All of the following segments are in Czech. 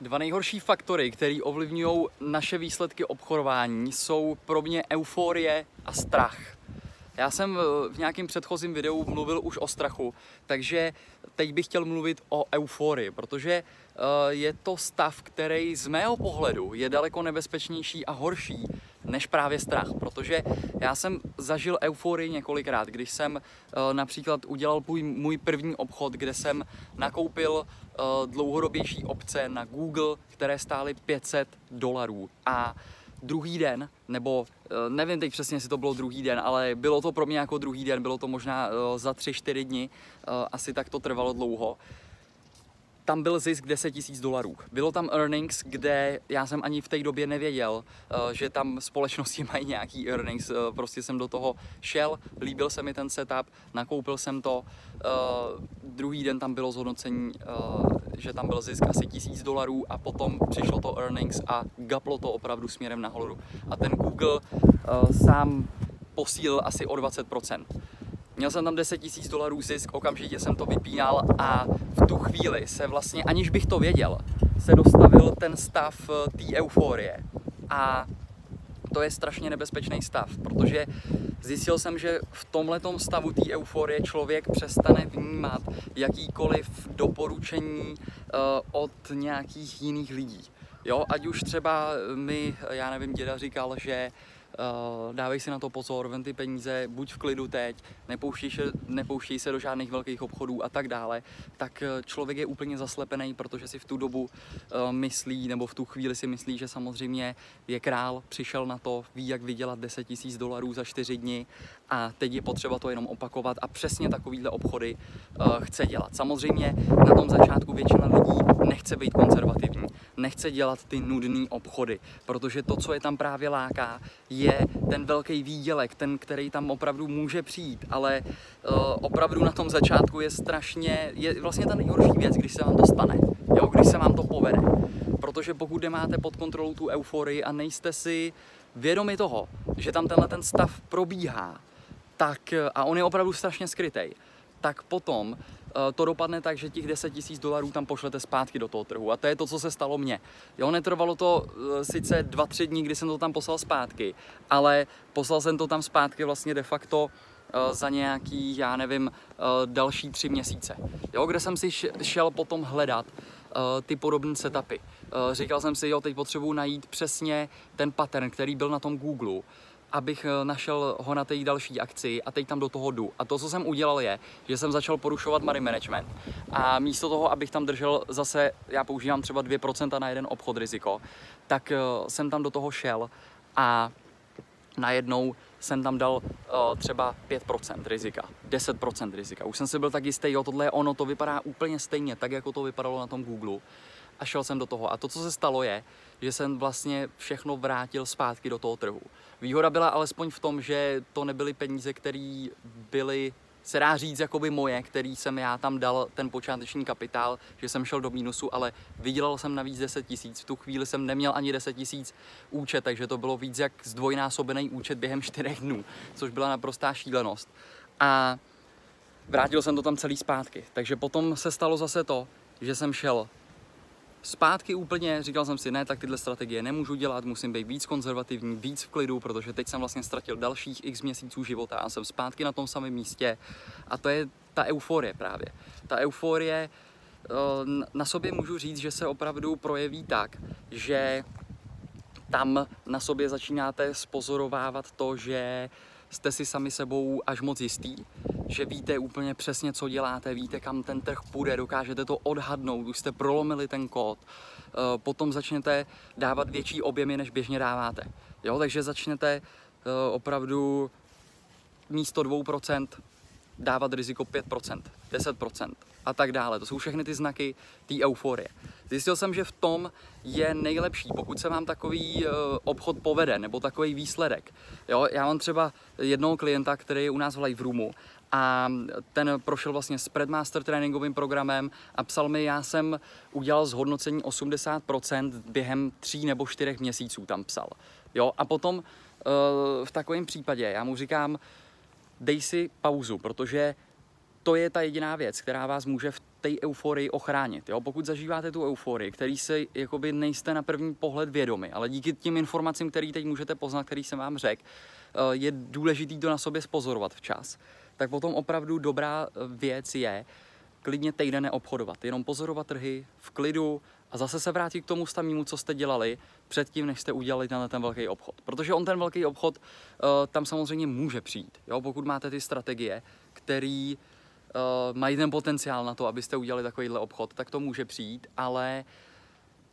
Dva nejhorší faktory, které ovlivňují naše výsledky obchodování, jsou pro mě euforie a strach. Já jsem eh, v nějakém předchozím videu mluvil už o strachu, takže teď bych chtěl mluvit o euforii, protože eh, je to stav, který z mého pohledu je daleko nebezpečnější a horší než právě strach, protože já jsem zažil euforii několikrát, když jsem eh, například udělal můj první obchod, kde jsem nakoupil dlouhodobější obce na Google, které stály 500 dolarů. A druhý den, nebo eh, nevím teď přesně, jestli to bylo druhý den, ale bylo to pro mě jako druhý den, bylo to možná eh, za tři, čtyři dny, eh, asi tak to trvalo dlouho tam byl zisk 10 000 dolarů. Bylo tam earnings, kde já jsem ani v té době nevěděl, že tam společnosti mají nějaký earnings. Prostě jsem do toho šel, líbil se mi ten setup, nakoupil jsem to. Druhý den tam bylo zhodnocení, že tam byl zisk asi 1000 dolarů a potom přišlo to earnings a gaplo to opravdu směrem nahoru. A ten Google sám posílil asi o 20%. Měl jsem tam 10 000 dolarů zisk, okamžitě jsem to vypínal a v tu chvíli se vlastně, aniž bych to věděl, se dostavil ten stav eh, té euforie. A to je strašně nebezpečný stav, protože zjistil jsem, že v tomhletom stavu té euforie člověk přestane vnímat jakýkoliv doporučení uh, od nějakých jiných lidí. Jo, ať už třeba mi, já nevím, děda říkal, že dávej si na to pozor, ven ty peníze, buď v klidu teď, nepouštěj se, se do žádných velkých obchodů a tak dále, tak eh, člověk je úplně zaslepený, protože si v tu dobu uh, myslí, nebo v tu chvíli si myslí, že samozřejmě je král, přišel na to, ví, jak vydělat 10 tisíc dolarů za 4 dny a teď je potřeba to jenom opakovat a přesně takovýhle obchody chce dělat. Samozřejmě na tom začátku většina lidí nechce být konzervativní, nechce dělat ty nudné obchody, protože to, co je tam právě láká, je ten velký výdělek, ten, který tam opravdu může přijít, ale uh, opravdu na tom začátku je strašně, je vlastně ta nejhorší věc, když se vám to stane, jo, když se vám to povede. Protože pokud nemáte pod kontrolou tu euforii a nejste si vědomi toho, že tam tenhle ten stav probíhá, tak, a on je opravdu strašně skrytý, tak potom to dopadne tak, že těch 10 tisíc dolarů tam pošlete zpátky do toho trhu. A to je to, co se stalo mně. Jo, netrvalo to eh, sice 2-3 dní, kdy jsem to tam poslal zpátky, ale poslal jsem to tam zpátky vlastně de facto eh, za nějaký, já nevím, další tři měsíce. Jo, kde jsem si šel potom hledat ty podobné setupy. Říkal jsem si, jo, teď potřebuji najít přesně ten pattern, který byl na tom Google abych eh, našel ho na té další akci a teď tam do toho jdu. A to, co jsem udělal, je, že jsem začal porušovat money management. A místo toho, abych tam držel zase, já používám třeba 2% na jeden obchod riziko, tak eh, jsem tam do toho šel a najednou jsem tam dal uh, třeba 5% rizika, 10% rizika. Už jsem si byl tak jistý, jo, tohle je ono, to vypadá úplně stejně, tak jako to vypadalo na tom Google. A šel jsem do toho. A to, co se stalo, je, že jsem vlastně všechno vrátil zpátky do toho trhu. Výhoda byla alespoň v tom, že to nebyly peníze, které byly se dá říct jakoby moje, který jsem já tam dal ten počáteční kapitál, že jsem šel do mínusu, ale vydělal jsem navíc 10 tisíc. V tu chvíli jsem neměl ani 10 tisíc účet, takže to bylo víc jak zdvojnásobený účet během 4 dnů, což byla naprostá šílenost. A vrátil jsem to tam celý zpátky. Takže potom se stalo zase to, že jsem šel zpátky úplně, říkal jsem si, ne, tak tyhle strategie nemůžu dělat, musím být víc konzervativní, víc v klidu, protože teď jsem vlastně ztratil dalších x měsíců života a jsem zpátky na tom samém místě a to je ta euforie právě. Ta euforie eh, na sobě můžu říct, že se opravdu projeví tak, že tam na sobě začínáte spozorovávat to, že jste si sami sebou až moc jistý, že víte úplně přesně, co děláte, víte, kam ten trh půjde, dokážete to odhadnout, už jste prolomili ten kód, eh, potom začnete dávat větší objemy, než běžně dáváte. Jo, takže začnete eh, opravdu místo 2% dávat riziko 5%, 10% a tak dále. To jsou všechny ty znaky té euforie. Zjistil jsem, že v tom je nejlepší, pokud se vám takový uh, obchod povede, nebo takový výsledek. Jo, já mám třeba jednoho klienta, který je u nás v live roomu a ten prošel vlastně Spreadmaster tréninkovým programem a psal mi, já jsem udělal zhodnocení 80% během tří nebo čtyřech měsíců tam psal. Jo, a potom uh, v takovém případě já mu říkám, dej si pauzu, protože to je ta jediná věc, která vás může v té euforii ochránit. Jo? Pokud zažíváte tu euforii, který se jakoby nejste na první pohled vědomi, ale díky těm informacím, které teď můžete poznat, který jsem vám řekl, eh, je důležitý to na sobě spozorovat včas. Tak potom opravdu dobrá eh, věc je klidně týden neobchodovat, jenom pozorovat trhy v klidu a zase se vrátit k tomu samému, co jste dělali předtím, než jste udělali ten, ten velký obchod. Protože on ten velký obchod uh, tam samozřejmě může přijít, jo? pokud máte ty strategie, který uh, mají ten potenciál na to, abyste udělali takovýhle obchod, tak to může přijít, ale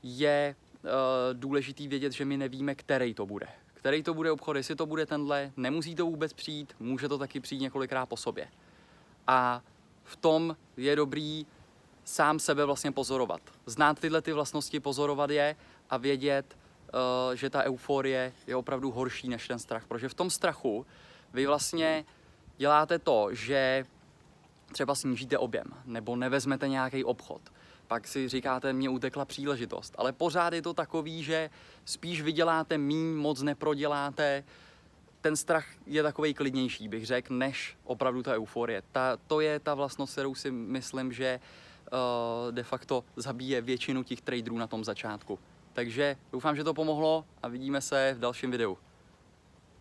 je uh, důležitý vědět, že my nevíme, který to bude. Který to bude obchod, jestli to bude tenhle, nemusí to vůbec přijít, může to taky přijít několikrát po sobě. A v tom je dobrý sám sebe vlastně pozorovat. Znát tyhle ty vlastnosti, pozorovat je a vědět, uh, že ta euforie je opravdu horší než ten strach. Protože v tom strachu vy vlastně děláte to, že třeba snížíte objem nebo nevezmete nějaký obchod. Pak si říkáte, mě utekla příležitost. Ale pořád je to takový, že spíš vyděláte míň, moc neproděláte. Ten strach je takový klidnější, bych řekl, než opravdu ta euforie. Ta, to je ta vlastnost, kterou si myslím, že uh, de facto zabíje většinu těch traderů na tom začátku. Takže doufám, že to pomohlo a vidíme se v dalším videu.